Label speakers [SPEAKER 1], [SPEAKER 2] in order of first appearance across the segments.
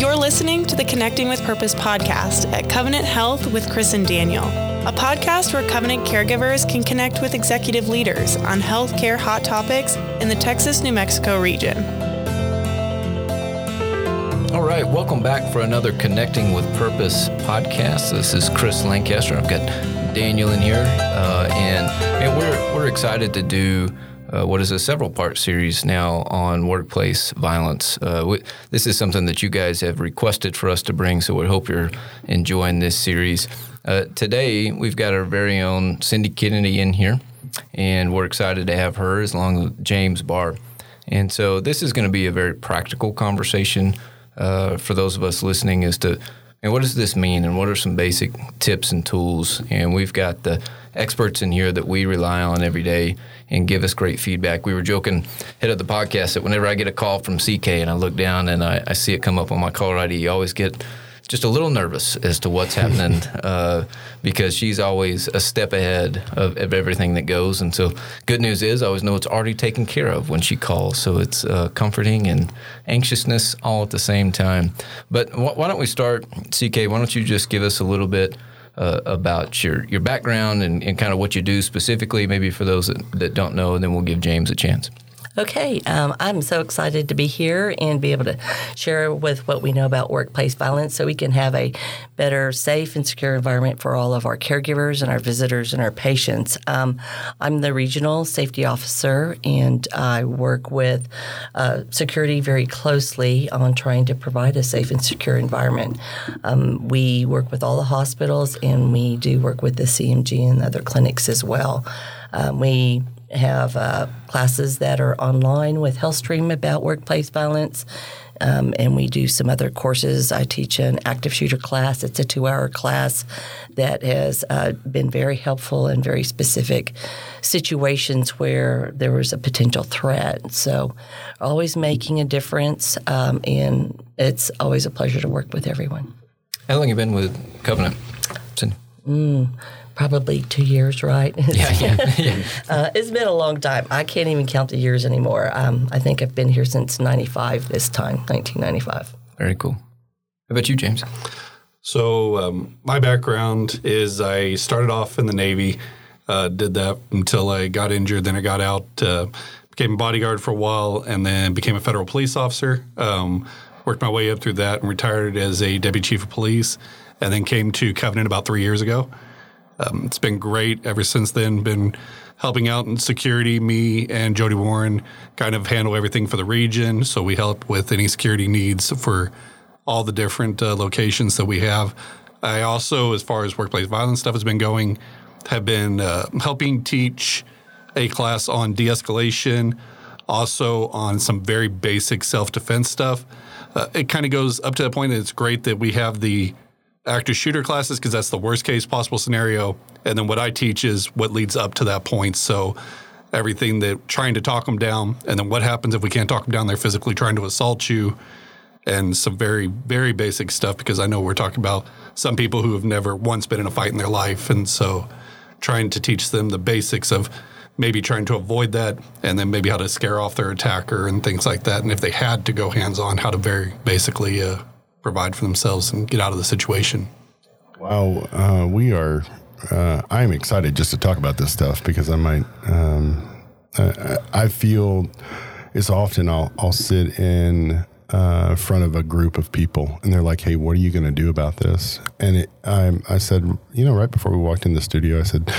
[SPEAKER 1] You're listening to the Connecting with Purpose podcast at Covenant Health with Chris and Daniel, a podcast where Covenant caregivers can connect with executive leaders on healthcare hot topics in the Texas New Mexico region.
[SPEAKER 2] All right, welcome back for another Connecting with Purpose podcast. This is Chris Lancaster. I've got Daniel in here, uh, and we're we're excited to do uh, what is a several part series now on workplace violence. Uh, we, this is something that you guys have requested for us to bring, so we hope you're enjoying this series. Uh, today, we've got our very own Cindi Kenady in here, and we're excited to have her as long as James Barr. And so, this is going to be a very practical conversation uh, for those of us listening as to and what does this mean and what are some basic tips and tools and we've got the experts in here that we rely on every day and give us great feedback. We were joking head of the podcast that whenever I get a call from CK and I look down and I, I see it come up on my caller ID, you always get just a little nervous as to what's happening uh, because she's always a step ahead of, of, everything that goes. And so, good news is, I always know it's already taken care of when she calls. So, it's uh, comforting and anxiousness all at the same time. But wh- why don't we start, CK? Why don't you just give us a little bit? Uh, about your your background and, and kind of what you do specifically, maybe for those that, that don't know, and then we'll give James a chance.
[SPEAKER 3] Okay, um, I'm so excited to be here and be able to share with what we know about workplace violence so we can have a better, safe, and secure environment for all of our caregivers and our visitors and our patients. Um, I'm the regional safety officer and I work with uh, security very closely on trying to provide a safe and secure environment. Um, we work with all the hospitals and we do work with the CMG and other clinics as well. Um, we have uh, classes that are online with HealthStream about workplace violence. Um, and we do some other courses. I teach an active shooter class. It's a two hour class that has uh, been very helpful in very specific situations where there was a potential threat. So, always making a difference. Um, and it's always a pleasure to work with everyone.
[SPEAKER 2] How long have you been with Covenant?
[SPEAKER 3] Mm, probably two years, right?
[SPEAKER 2] yeah, yeah. yeah.
[SPEAKER 3] uh, it's been a long time. I can't even count the years anymore. Um, I think I've been here since 95 this time, 1995.
[SPEAKER 2] Very cool. How about you, James?
[SPEAKER 4] So, um, my background is I started off in the Navy, uh, did that until I got injured. Then I got out, uh, became a bodyguard for a while, and then became a federal police officer. Um, worked my way up through that and retired as a deputy chief of police, and then came to Covenant about three years ago. Um, it's been great ever since then. Been helping out in security. Me and Jody Warren kind of handle everything for the region. So we help with any security needs for all the different uh, locations that we have. I also, as far as workplace violence stuff has been going, have been uh, helping teach a class on de escalation, also on some very basic self defense stuff. Uh, it kind of goes up to the point that it's great that we have the active shooter classes because that's the worst case possible scenario. And then what I teach is what leads up to that point. So everything that trying to talk them down, and then what happens if we can't talk them down? They're physically trying to assault you, and some very very basic stuff because I know we're talking about some people who have never once been in a fight in their life, and so trying to teach them the basics of maybe trying to avoid that and then maybe how to scare off their attacker and things like that and if they had to go hands on how to very basically uh, provide for themselves and get out of the situation.
[SPEAKER 5] Wow, uh, we are. Uh, I'm excited just to talk about this stuff because I might. Um, I, I, feel it's often I'll I'll sit in uh, front of a group of people and they're like, "Hey, what are you going to do about this?" And it, I, I said, you know, right before we walked in the studio, I said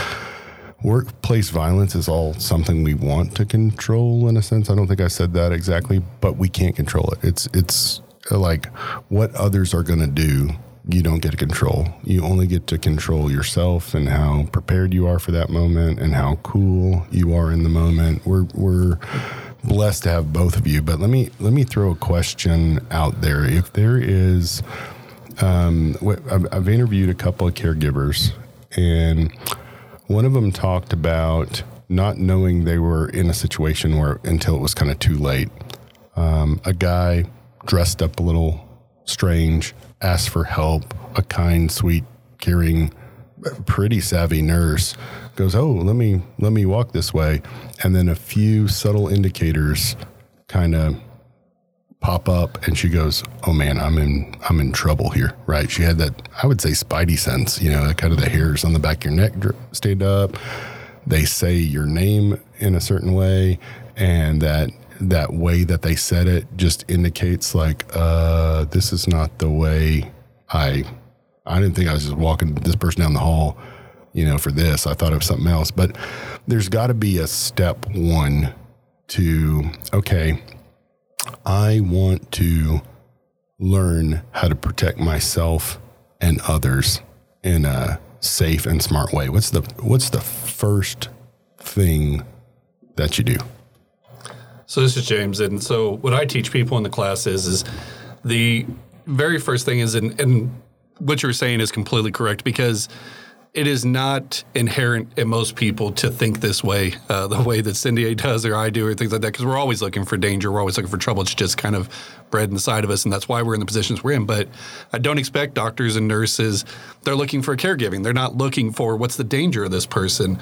[SPEAKER 5] workplace violence is all something we want to control in a sense. I don't think I said that exactly, but we can't control it. It's it's like what others are going to do you don't get to control. You only get to control yourself and how prepared you are for that moment and how cool you are in the moment. We're we're blessed to have both of you. But let me let me throw a question out there. If there is, um, I've interviewed a couple of caregivers, and one of them talked about not knowing they were in a situation where until it was kind of too late. Um, a guy dressed up a little strange, asked for help. A kind, sweet, caring, pretty savvy nurse goes, "Oh, let me let me walk this way," and then a few subtle indicators kind of pop up and she goes, "Oh man, I'm in I'm in trouble here." Right? She had that I would say spidey sense, you know, kind of the hairs on the back of your neck stand up. They say your name in a certain way and that that way that they said it just indicates like uh this is not the way I I didn't think I was just walking this person down the hall, you know, for this. I thought was something else. But there's got to be a step one to okay, I want to learn how to protect myself and others in a safe and smart way. What's the what's the first thing that you do?
[SPEAKER 4] So this is James, and so what I teach people in the class is is the very first thing is, and, and what you're saying is completely correct because it is not inherent in most people to think this way, uh, the way that Cindi does or I do or things like that, because we're always looking for danger, we're always looking for trouble. It's just kind of bred inside of us, and that's why we're in the positions we're in. But I don't expect doctors and nurses; they're looking for caregiving. They're not looking for what's the danger of this person.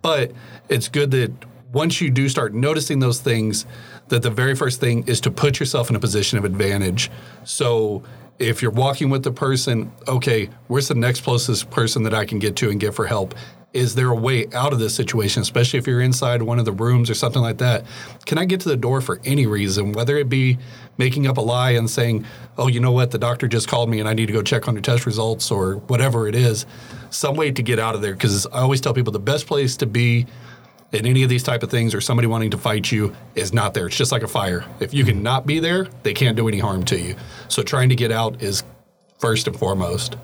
[SPEAKER 4] But it's good that once you do start noticing those things, that the very first thing is to put yourself in a position of advantage. So if you're walking with the person, okay, where's the next closest person that I can get to and get for help? Is there a way out of this situation, especially if you're inside one of the rooms or something like that? Can I get to the door for any reason, whether it be making up a lie and saying, oh, you know what, the doctor just called me and I need to go check on your test results or whatever it is, some way to get out of there. Because I always tell people the best place to be in any of these type of things or somebody wanting to fight you is not there. It's just like a fire. If you can not be there, they can't do any harm to you. So trying to get out is first and foremost.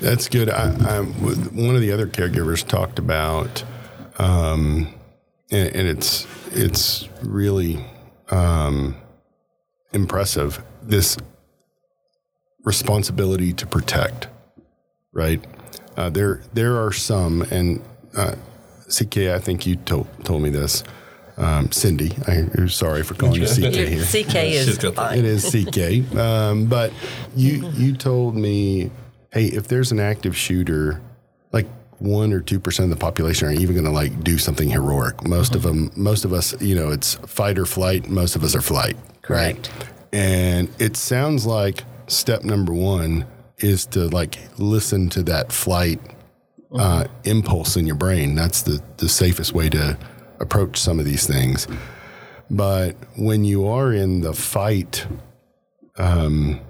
[SPEAKER 5] That's good. I, I, one of the other caregivers talked about, um, and, and, it's it's really um, impressive. This responsibility to protect, right? Uh, there there are some, and uh, CK, I think you told told me this. Um, Cindi, I, am sorry for calling you CK here.
[SPEAKER 3] CK is fine.
[SPEAKER 5] It is CK. Um, but you you told me, hey, if there's an active shooter, like one or two percent of the population aren't even going to like do something heroic. Most mm-hmm. of them, most of us, you know, it's fight or flight. Most of us are flight.
[SPEAKER 3] Correct.
[SPEAKER 5] Right? And it sounds like step number one is to like listen to that flight uh, impulse in your brain. That's the, the safest way to approach some of these things. But when you are in the fight, um,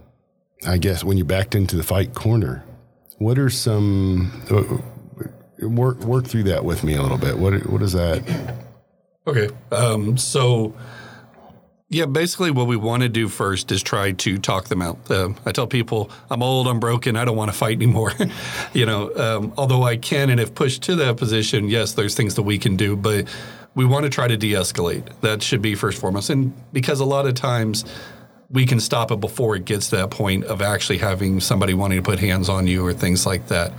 [SPEAKER 5] I guess when you're backed into the fight corner, what are some uh, work work through that with me a little bit? What what is that?
[SPEAKER 4] Okay, um, so yeah, basically, what we want to do first is try to talk them out. Uh, I tell people, I'm old, I'm broken, I don't want to fight anymore. you know, um, although I can, and if pushed to that position, yes, there's things that we can do, but we want to try to de escalate. That should be first foremost. And because a lot of times, we can stop it before it gets to that point of actually having somebody wanting to put hands on you or things like that.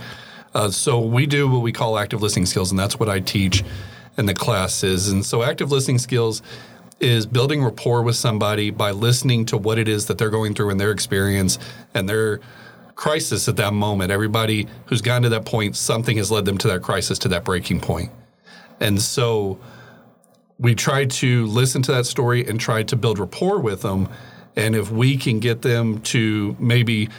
[SPEAKER 4] Uh, so we do what we call active listening skills, and that's what I teach in the classes. And so active listening skills is building rapport with somebody by listening to what it is that they're going through in their experience and their crisis at that moment. Everybody who's gotten to that point, something has led them to that crisis, to that breaking point. And so we try to listen to that story and try to build rapport with them. And if we can get them to maybe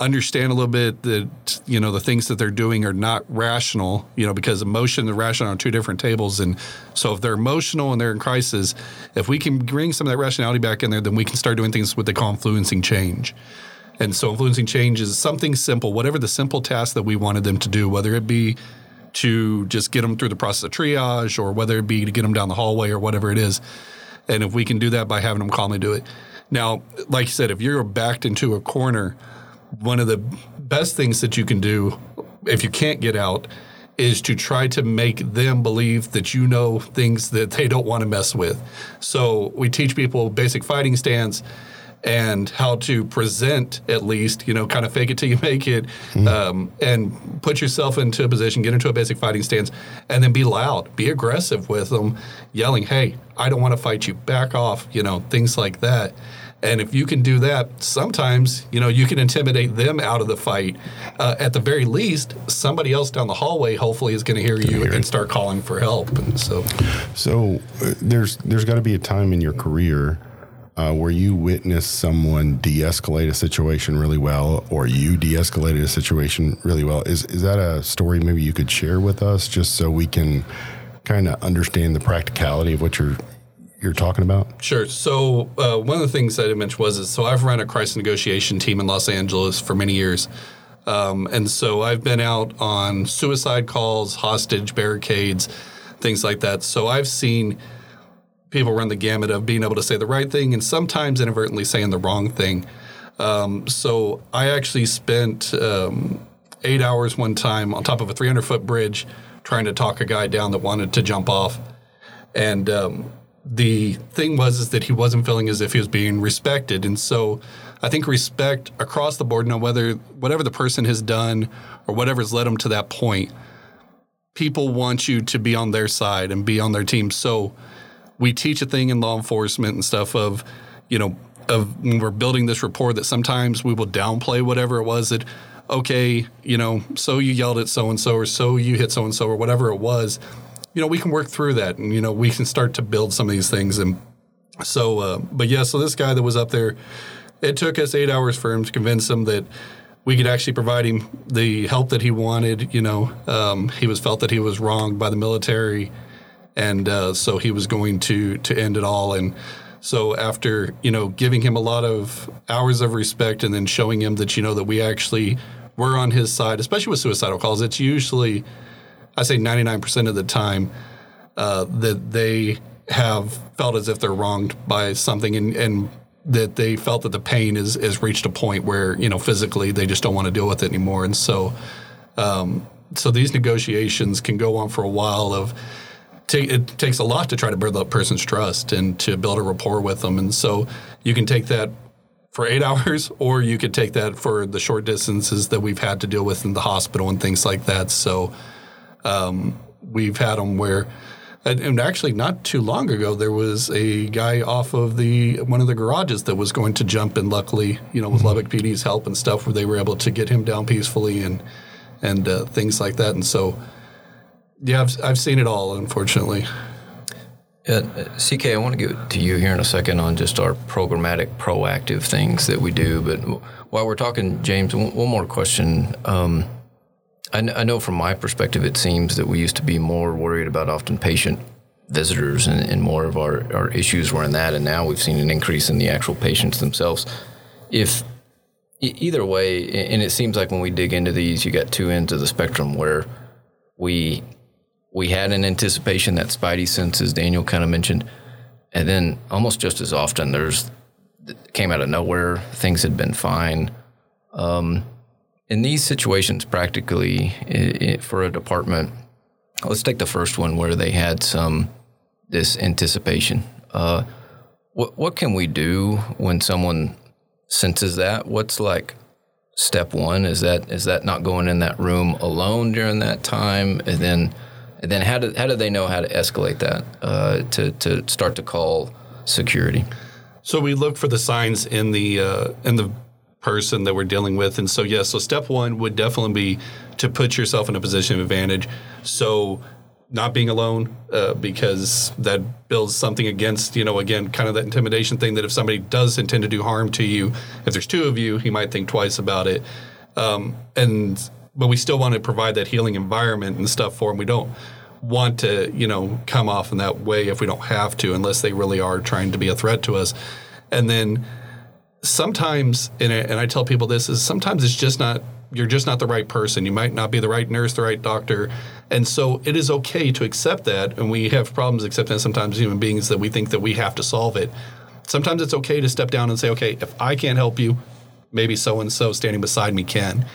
[SPEAKER 4] understand a little bit that you know the things that they're doing are not rational you know because emotion and rational are two different tables. And so if they're emotional and they're in crisis if we can bring some of that rationality back in there then we can start doing things what they call influencing change. And so influencing change is something simple whatever the simple task that we wanted them to do whether it be to just get them through the process of triage or whether it be to get them down the hallway or whatever it is. And if we can do that by having them calmly do it. Now like you said if you're backed into a corner one of the best things that you can do if you can't get out is to try to make them believe that you know things that they don't want to mess with. So we teach people basic fighting stance and how to present at least, you know, kind of fake it till you make it, mm-hmm. um, and put yourself into a position, get into a basic fighting stance, and then be loud, be aggressive with them, yelling, "Hey, I don't want to fight you, back off," you know, things like that. And if you can do that, sometimes you know you can intimidate them out of the fight. Uh, at the very least, somebody else down the hallway hopefully is going to hear you and start calling for help. And so,
[SPEAKER 5] so uh, there's there's got to be a time in your career uh, where you witness someone de-escalate a situation really well, or you de-escalated a situation really well. Is is that a story maybe you could share with us, just so we can kind of understand the practicality of what you're you're talking about?
[SPEAKER 4] Sure. So uh, one of the things that I mentioned was is so I've run a crisis negotiation team in Los Angeles for many years, um, and so I've been out on suicide calls, hostage barricades, things like that. So I've seen people run the gamut of being able to say the right thing and sometimes inadvertently saying the wrong thing. Um, so I actually spent um, eight hours one time on top of a 300 foot bridge trying to talk a guy down that wanted to jump off. And um, the thing was is that he wasn't feeling as if he was being respected. And so I think respect across the board, no whether whatever the person has done or whatever's led them to that point, people want you to be on their side and be on their team. So we teach a thing in law enforcement and stuff of, you know, of when we're building this rapport that sometimes we will downplay whatever it was that, okay, you know, so you yelled at so and so or so you hit so and so or whatever it was, you know, we can work through that and you know we can start to build some of these things and so, uh, but yeah, so this guy that was up there, it took us eight hours for him to convince him that we could actually provide him the help that he wanted. You know, um, he was felt that he was wronged by the military and uh, so he was going to to end it all. And so after you know giving him a lot of hours of respect and then showing him that you know that we actually were on his side, especially with suicidal calls, it's usually I say 99% of the time uh, that they have felt as if they're wronged by something and, and that they felt that the pain is is reached a point where you know physically they just don't want to deal with it anymore and so um, so these negotiations can go on for a while of it takes a lot to try to build that person's trust and to build a rapport with them. And so you can take that for eight hours, or you could take that for the short distances that we've had to deal with in the hospital and things like that. So um, we've had them where, and actually not too long ago, there was a guy off of the one of the garages that was going to jump, and luckily, you know, with mm-hmm. Lubbock PD's help and stuff, where they were able to get him down peacefully and and uh, things like that. And so yeah, I've, I've seen it all, unfortunately.
[SPEAKER 2] Yeah, CK, I want to get to you here in a second on just our programmatic, proactive things that we do. But while we're talking, James, one, one more question. Um, I, I, know from my perspective, it seems that we used to be more worried about often patient visitors and, and more of our, our issues were in that. And now we've seen an increase in the actual patients themselves. If either way, and it seems like when we dig into these, you got two ends of the spectrum where we we had an anticipation that spidey senses Daniel kind of mentioned, and then almost just as often there's came out of nowhere. Things had been fine. Um, in these situations, practically it, it, for a department, let's take the first one where they had some this anticipation. Uh, what what can we do when someone senses that? What's like step one? Is that is that not going in that room alone during that time, and then and then how do how do they know how to escalate that uh, to to start to call security?
[SPEAKER 4] So we look for the signs in the uh, in the person that we're dealing with, and so yes. Yeah, so step one would definitely be to put yourself in a position of advantage. So not being alone uh, because that builds something against you know again kind of that intimidation thing that if somebody does intend to do harm to you if there's two of you he might think twice about it um, and but we still want to provide that healing environment and stuff for them. We don't want to, you know, come off in that way if we don't have to, unless they really are trying to be a threat to us. And then sometimes, and I tell people this is sometimes it's just not you're just not the right person. You might not be the right nurse, the right doctor. And so it is okay to accept that. And we have problems accepting that sometimes human beings that we think that we have to solve it. Sometimes it's okay to step down and say, okay, if I can't help you, maybe so and so standing beside me can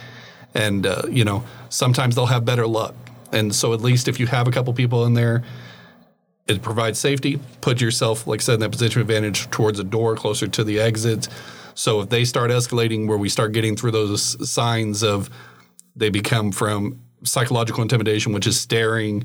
[SPEAKER 4] and uh, you know sometimes they'll have better luck. And so at least if you have a couple people in there, it provides safety. Put yourself, like I said, in that position of advantage towards a door closer to the exit. So if they start escalating, where we start getting through those signs of they become from psychological intimidation, which is staring,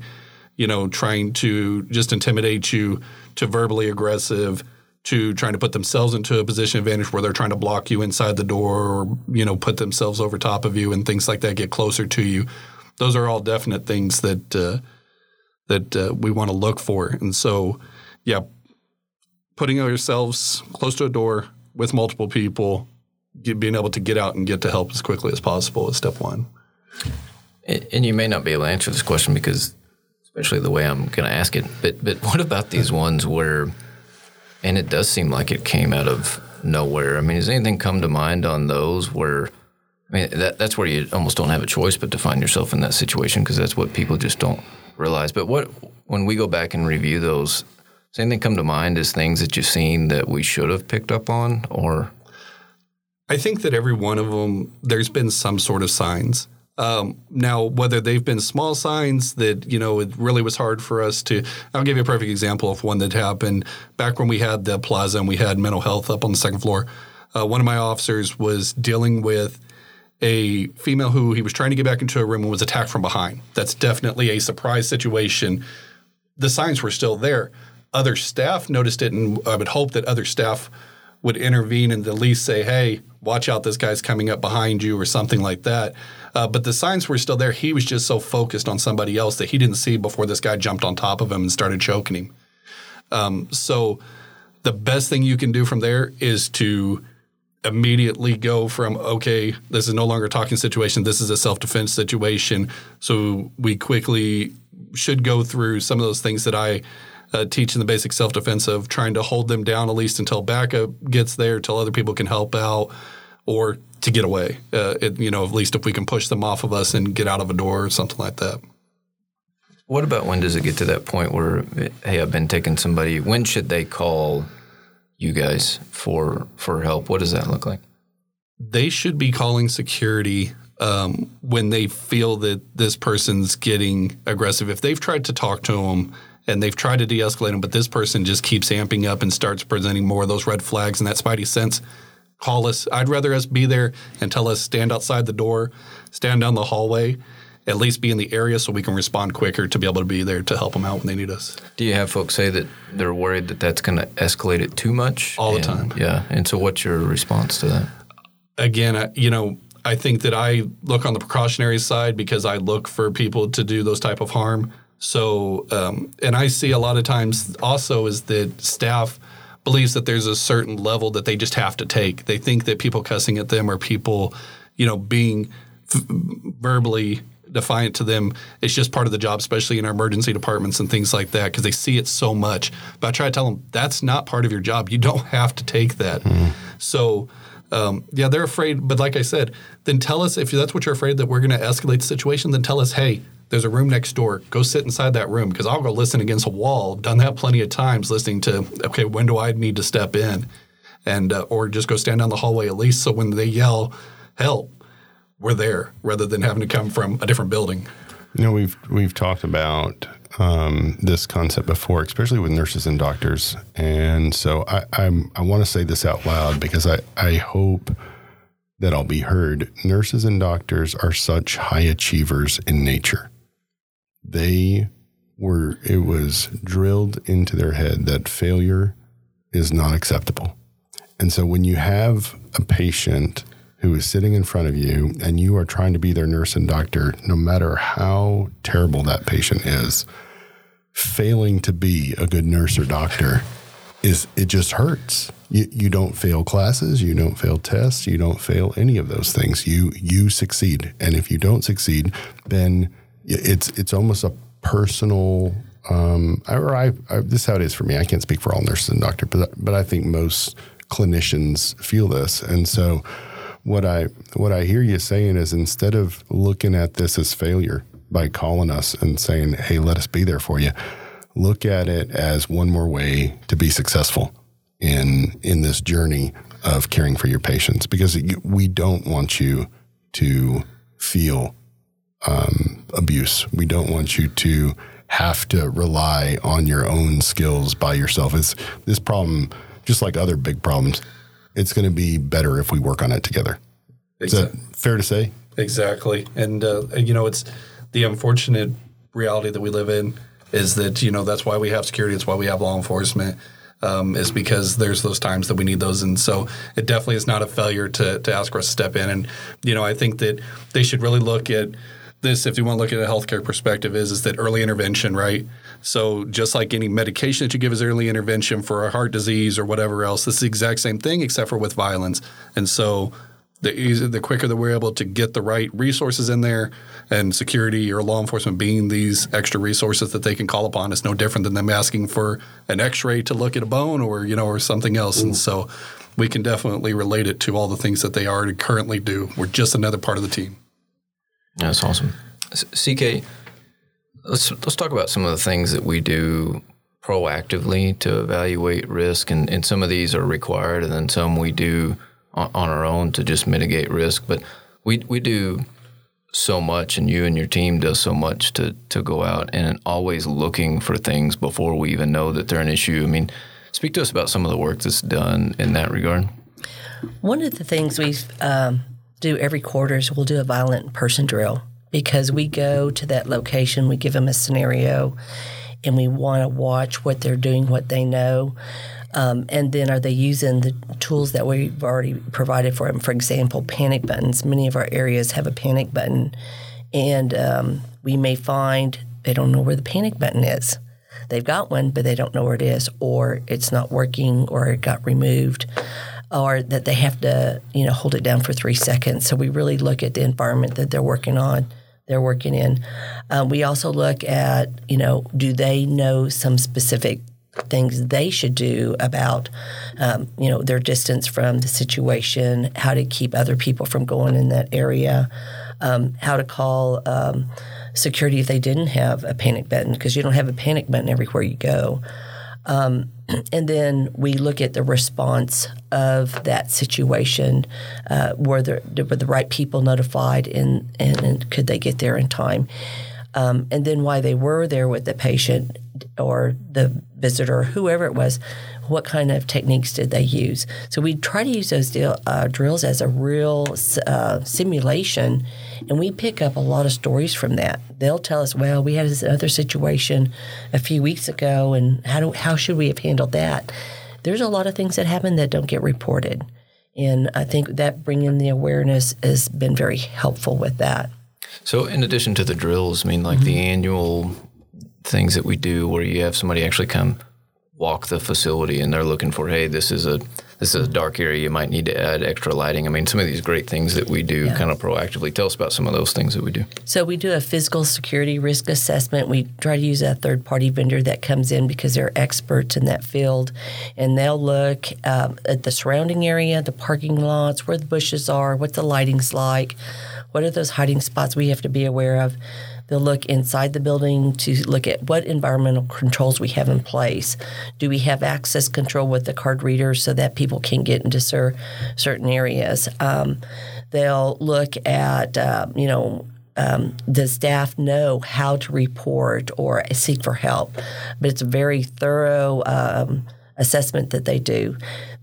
[SPEAKER 4] you know, trying to just intimidate you, to verbally aggressive to trying to put themselves into a position of advantage where they're trying to block you inside the door or you know put themselves over top of you and things like that get closer to you those are all definite things that uh, that uh, we want to look for and so yeah putting ourselves close to a door with multiple people, get, being able to get out and get to help as quickly as possible is step one.
[SPEAKER 2] And you may not be able to answer this question because, especially the way I'm going to ask it, but but what about these ones where, and it does seem like it came out of nowhere. I mean, does anything come to mind on those where? I mean, that, that's where you almost don't have a choice but to find yourself in that situation because that's what people just don't realize. But what when we go back and review those, does anything come to mind as things that you've seen that we should have picked up on, or
[SPEAKER 4] I think that every one of them, there's been some sort of signs. Um, now, whether they've been small signs that, you know, it really was hard for us to. I'll give you a perfect example of one that happened back when we had the plaza and we had mental health up on the second floor. Uh, one of my officers was dealing with a female who he was trying to get back into a room and was attacked from behind. That's definitely a surprise situation. The signs were still there. Other staff noticed it, and I would hope that other staff would intervene and at least say, hey, watch out, this guy's coming up behind you or something like that. Uh, but the signs were still there. He was just so focused on somebody else that he didn't see before this guy jumped on top of him and started choking him. Um, so the best thing you can do from there is to immediately go from okay this is no longer a talking situation this is a self-defense situation so we quickly should go through some of those things that i uh, teach in the basic self-defense of trying to hold them down at least until backup gets there until other people can help out or to get away uh, it, you know at least if we can push them off of us and get out of a door or something like that
[SPEAKER 2] what about when does it get to that point where hey I've been taking somebody? When should they call you guys for for help? What does that look like?
[SPEAKER 4] they should be calling security um, when they feel that this person's getting aggressive. If they've tried to talk to them and they've tried to de-escalate them, but this person just keeps amping up and starts presenting more of those red flags and that spidey sense, call us. I'd rather us be there and tell us stand outside the door, stand down the hallway, at least be in the area so we can respond quicker to be able to be there to help them out when they need us.
[SPEAKER 2] Do you have folks say that they're worried that that's going to escalate it too much?
[SPEAKER 4] All the
[SPEAKER 2] And-
[SPEAKER 4] time.
[SPEAKER 2] Yeah. And so, what's your response to that?
[SPEAKER 4] again, I, you know, I think that I look on the precautionary side because I look for people to do those type of harm. So, um, and I see a lot of times also is that staff believes that there's a certain level that they just have to take. They think that people cussing at them or people, you know, being verbally defiant to them. It's just part of the job especially in our emergency departments and things like that because they see it so much. But i try to tell them that's not part of your job. You don't have to take that. So um, yeah they're afraid but like i said then tell us if that's what you're afraid that we're going to escalate the situation then tell us hey there's a room next door. Go sit inside that room because i'll go listen against a wall. Done that plenty of times listening to okay when do i need to step in? And uh, or just go stand down the hallway at least so when they yell help we're there rather than having to come from a different building.
[SPEAKER 5] You know, we've we've talked about um, this concept before, especially with nurses and doctors, and so I, I'm I want to say this out loud because I I hope that I'll be heard. Nurses and doctors are such high achievers in nature. They were it was drilled into their head that failure is not acceptable. And so when you have a patient who is sitting in front of you and you are trying to be their nurse and doctor, no matter how terrible that patient is, failing to be a good nurse or doctor is it just hurts. You you don't fail classes, you don't fail tests, you don't fail any of those things. You you succeed. And if you don't succeed, then it's it's almost a personal um, or I, I, this is how it is for me. I can't speak for all nurses and doctors, but but I think most clinicians feel this, and so what I what I hear you saying is instead of looking at this as failure by calling us and saying, "Hey, let us be there for you," look at it as one more way to be successful in in this journey of caring for your patients because we don't want you to feel um, abuse. We don't want you to have to rely on your own skills by yourself. It's this problem, just like other big problems, it's going to be better if we work on it together. Is that fair to say?
[SPEAKER 4] Exactly. And, uh, you know, it's the unfortunate reality that we live in is that, you know, that's why we have security. It's why we have law enforcement. Um, is because there's those times that we need those, and so it definitely is not a failure to to ask for us to step in. And you know, I think that they should really look at this if you want to look at a healthcare perspective. Is is that early intervention, right? So just like any medication that you give as early intervention for a heart disease or whatever else, it's the exact same thing except for with violence. And so the easier, the quicker that we're able to get the right resources in there, and security or law enforcement being these extra resources that they can call upon, it's no different than them asking for an X-ray to look at a bone or you know or something else. And mm. so we can definitely relate it to all the things that they already currently do. We're just another part of the team.
[SPEAKER 2] That's awesome. CK, let's let's talk about some of the things that we do proactively to evaluate risk, and, and some of these are required, and then some we do on, on our own to just mitigate risk. But we we do so much, and you and your team does so much to to go out and always looking for things before we even know that they're an issue. I mean, speak to us about some of the work that's done in that regard.
[SPEAKER 3] One of the things we um, do every quarter is we'll do a violent person drill because we go to that location, we give them a scenario, and we want to watch what they're doing, what they know. Um, and then are they using the tools that we've already provided for them? For example, panic buttons. Many of our areas have a panic button, and um, we may find they don't know where the panic button is. They've got one, but they don't know where it is, or it's not working, or it got removed, or that they have to, you know, hold it down for three seconds. So we really look at the environment that they're working on they're working in. Um, we also look at, you know, do they know some specific things they should do about, um, you know, their distance from the situation, how to keep other people from going in that area, um, how to call um, security if they didn't have a panic button because you don't have a panic button everywhere you go. Um, and then we look at the response of that situation. Uh, were, there, were the right people notified, and, and, and could they get there in time? Um, and then why they were there with the patient or the visitor, whoever it was, what kind of techniques did they use? So we try to use those deal, uh, drills as a real uh, simulation, and we pick up a lot of stories from that. They'll tell us, "Well, we had this other situation a few weeks ago, and how do how should we have handled that?" There's a lot of things that happen that don't get reported, and I think that bringing the awareness has been very helpful with that.
[SPEAKER 2] So, in addition to the drills, I mean, like mm-hmm. the annual things that we do where you have somebody actually come walk the facility and they're looking for, hey, this is a this is a dark area. You might need to add extra lighting. I mean, some of these great things that we do yeah. kind of proactively. Tell us about some of those things that we do.
[SPEAKER 3] So we do a physical security risk assessment. We try to use a third party vendor that comes in because they're experts in that field, and they'll look um, at the surrounding area, the parking lots, where the bushes are, what the lighting's like, what are those hiding spots we have to be aware of. They'll look inside the building to look at what environmental controls we have in place. Do we have access control with the card readers so that people can get into cer- certain areas? Um, they'll look at, uh, you know, um, does staff know how to report or seek for help? But it's a very thorough um, assessment that they do.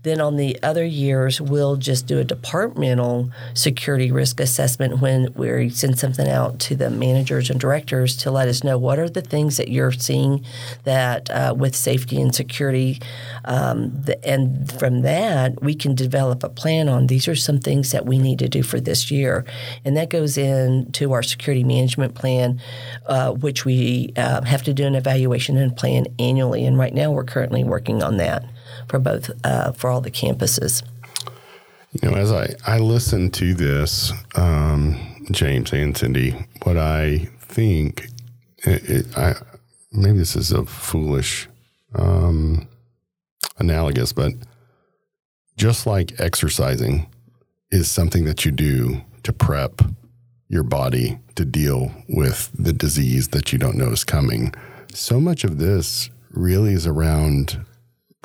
[SPEAKER 3] Then on the other years, we'll just do a departmental security risk assessment when we send something out to the managers and directors to let us know what are the things that you're seeing that uh, with safety and security. Um, the, and from that, we can develop a plan on these are some things that we need to do for this year. And that goes into our security management plan, uh, which we uh, have to do an evaluation and plan annually. And right now, we're currently working on that for both uh, for all the campuses.
[SPEAKER 5] You know, as I I listen to this, um, James and Cindi, what I think, it, it, I maybe this is a foolish um, analogous, but just like exercising is something that you do to prep your body to deal with the disease that you don't know is coming. So much of this really is around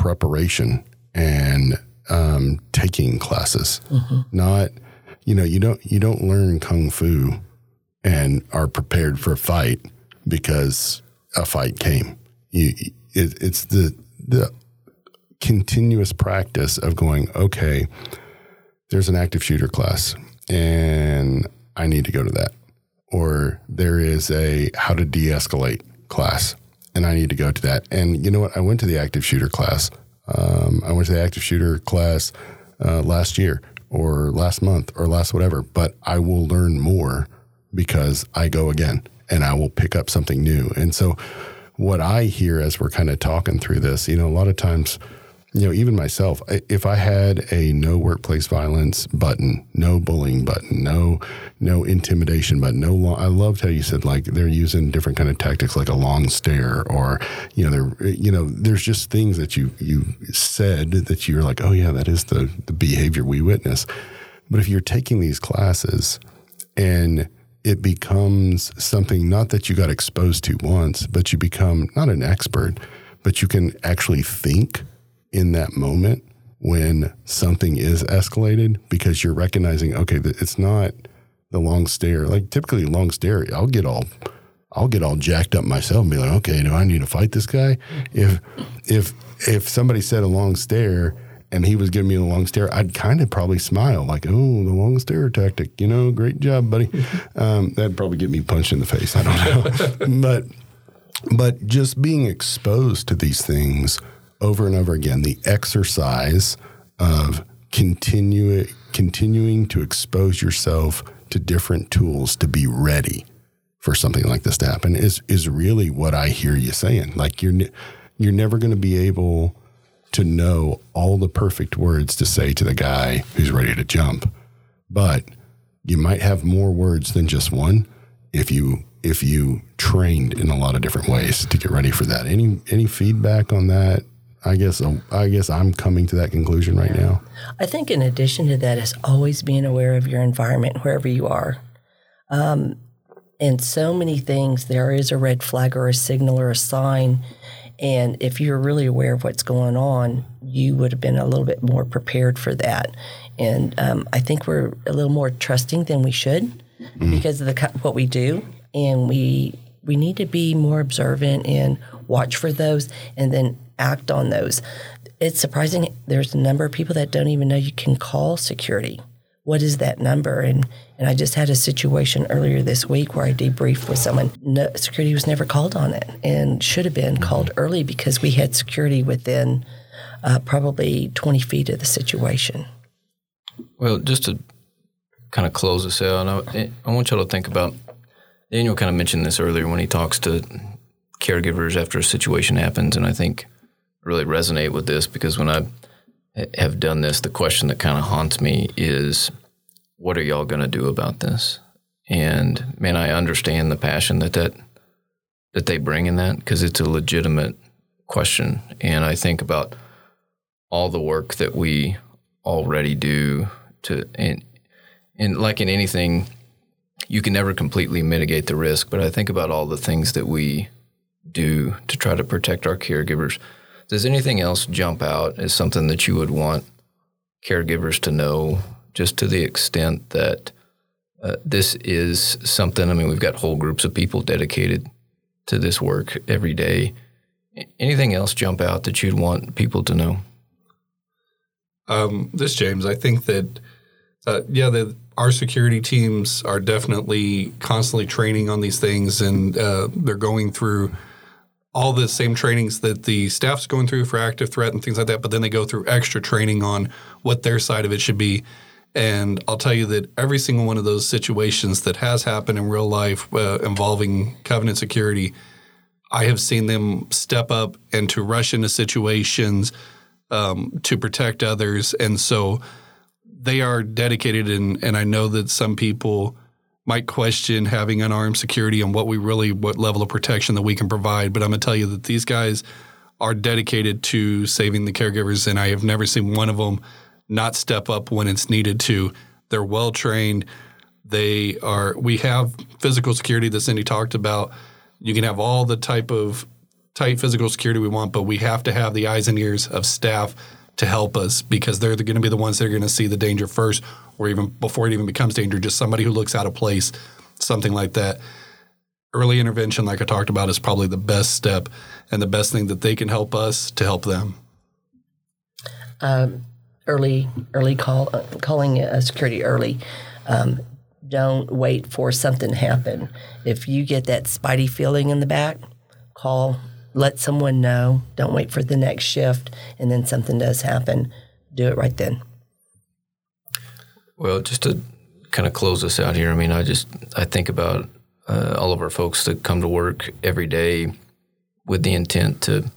[SPEAKER 5] preparation and um, taking classes. Mm-hmm. Not, you know, you don't you don't learn kung fu and are prepared for a fight because a fight came. You, it, it's the the continuous practice of going. Okay, there's an active shooter class, and I need to go to that. Or there is a how to de-escalate class, and I need to go to that. And you know what? I went to the active shooter class. Um, I went to the active shooter class uh, last year or last month or last whatever, but I will learn more because I go again and I will pick up something new. And so what I hear as we're kind of talking through this, you know, a lot of times, you know, even myself, if I had a no workplace violence button, no bullying button, no no intimidation button, no long, I loved how you said like they're using different kind of tactics like a long stare or you know they're you know there's just things that you you said that you're like oh yeah that is the the behavior we witness, but if you're taking these classes and it becomes something not that you got exposed to once, but you become not an expert, but you can actually think in that moment when something is escalated because you're recognizing, okay, it's not the long stare. Like typically, long stare, I'll get all, I'll get all jacked up myself and be like, okay, do I need to fight this guy? If, if, if somebody said a long stare and he was giving me a long stare, I'd kind of probably smile like, "Oh, the long stare tactic, you know, great job, buddy." Um, that'd probably get me punched in the face. I don't know, but but just being exposed to these things over and over again, the exercise of continue continuing to expose yourself to different tools to be ready for something like this to happen is is really what I hear you saying. Like you're you're never going to be able to know all the perfect words to say to the guy who's ready to jump. But you might have more words than just one if you if you trained in a lot of different ways to get ready for that. Any any feedback on that? I guess I guess I'm coming to that conclusion right now.
[SPEAKER 3] I think in addition to that is always being aware of your environment wherever you are. Um, and so many things there is a red flag or a signal or a sign and if you're really aware of what's going on, you would have been a little bit more prepared for that. And um, I think we're a little more trusting than we should mm-hmm. because of the what we do, and we we need to be more observant and watch for those, and then act on those. It's surprising. There's a number of people that don't even know you can call security what is that number? And and I just had a situation earlier this week where I debriefed with someone. No, security was never called on it, and should have been called early because we had security within uh, probably 20 feet of the situation.
[SPEAKER 2] Well, just to kind of close this out, I, I want y'all to think about. Daniel kind of mentioned this earlier when he talks to caregivers after a situation happens, and I think really resonate with this because when I have done this, the question that kind of haunts me is, what are y'all going to do about this? And man, I understand the passion that that that they bring in that because it's a legitimate question. And I think about all the work that we already do to and and like in anything, you can never completely mitigate the risk. But I think about all the things that we do to try to protect our caregivers does anything else jump out as something that you would want caregivers to know, just to the extent that uh, this is something? I mean, we've got whole groups of people dedicated to this work every day. Anything else jump out that you'd want people to know?
[SPEAKER 4] Um, this James, I think that uh, yeah, the, our security teams are definitely constantly training on these things, and uh, they're going through all the same trainings that the staff's going through for active threat and things like that, but then they go through extra training on what their side of it should be. And I'll tell you that every single one of those situations that has happened in real life uh, involving covenant security, I have seen them step up and to rush into situations um, to protect others. And so they are dedicated. And, and I know that some people might question having unarmed security and what we really what level of protection that we can provide. But I'm gonna tell you that these guys are dedicated to saving the caregivers, and I have never seen one of them not step up when it's needed to. They're well trained. They are. We have physical security that Cindi talked about. You can have all the type of tight physical security we want, but we have to have the eyes and ears of staff to help us because they're going to be the ones that are going to see the danger first or even before it even becomes danger, just somebody who looks out of place, something like that. Early intervention, like I talked about, is probably the best step and the best thing that they can help us to help them.
[SPEAKER 3] Um, early, early call, uh, calling a security early. Um, don't wait for something to happen. If you get that spidey feeling in the back, call, let someone know. Don't wait for the next shift, and then something does happen. Do it right then.
[SPEAKER 2] Well, just to kind of close this out here, I mean, I just I think about uh, all of our folks that come to work every day with the intent to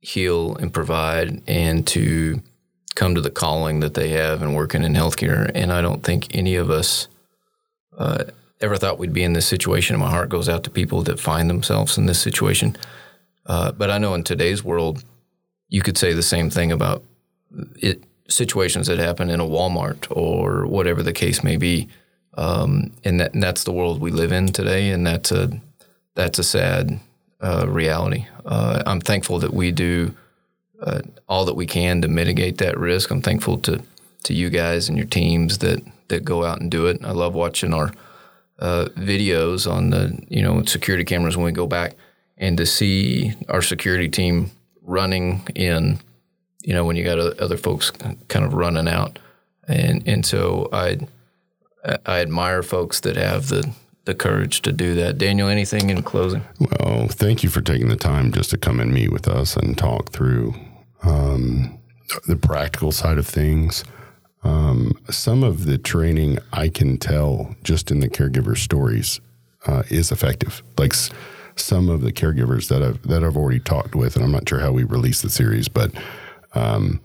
[SPEAKER 2] heal and provide and to come to the calling that they have and working in healthcare. And I don't think any of us uh, ever thought we'd be in this situation. And my heart goes out to people that find themselves in this situation. Uh, but I know in today's world, you could say the same thing about it situations that happen in a Walmart or whatever the case may be. Um, and, that, and that's the world we live in today, and that's a that's a sad uh, reality. Uh, I'm thankful that we do uh, all that we can to mitigate that risk. I'm thankful to to you guys and your teams that that go out and do it. I love watching our uh, videos on the you know security cameras when we go back and to see our security team running in you know when you got other folks kind of running out and and so I I admire folks that have the the courage to do that. Daniel, anything in closing?
[SPEAKER 5] Well, thank you for taking the time just to come and meet with us and talk through um, the practical side of things. Um, some of the training I can tell just in the caregiver stories uh, is effective. Like some of the caregivers that I've that I've already talked with, and I'm not sure how we released the series, but um,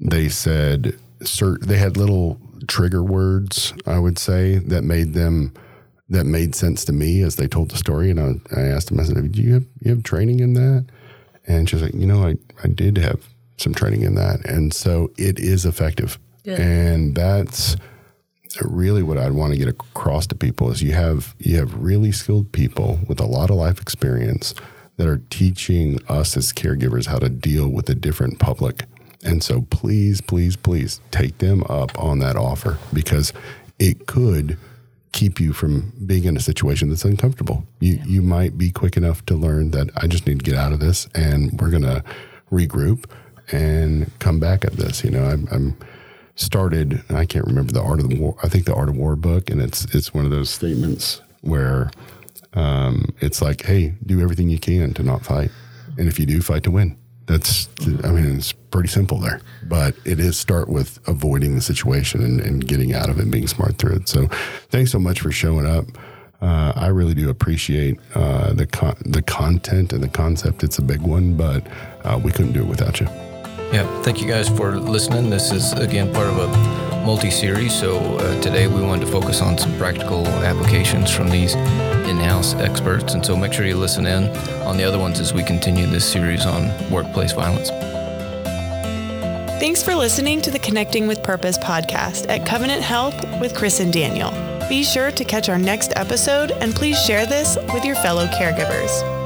[SPEAKER 5] they said cert- they had little trigger words. I would say that made them that made sense to me as they told the story. And I, I asked them, I said, "Do you have you have training in that?" And she's like, "You know, I I did have some training in that, and so it is effective." And that's really what I'd want to get across to people is you have you have really skilled people with a lot of life experience that are teaching us as caregivers how to deal with a different public. And so please, please, please take them up on that offer because it could keep you from being in a situation that's uncomfortable. You you might be quick enough to learn that I just need to get out of this and we're gonna regroup and come back at this. You know, I'm, I'm started. I can't remember the art of the war. I think the art of war book, and it's it's one of those statements where um, it's like, hey, do everything you can to not fight, and if you do, fight to win. That's, I mean, it's pretty simple there, but it is start with avoiding the situation and, and getting out of it and being smart through it. So, thanks so much for showing up. Uh, I really do appreciate uh, the con- the content and the concept. It's a big one, but uh, we couldn't do it without you.
[SPEAKER 2] Yeah, thank you guys for listening. This is again part of a multi-series. So uh, today we wanted to focus on some practical applications from these in-house experts, and so make sure you listen in on the other ones as we continue this series on workplace violence.
[SPEAKER 1] Thanks for listening to the Connecting with Purpose podcast at Covenant Health with Chris and Daniel. Be sure to catch our next episode and please share this with your fellow caregivers.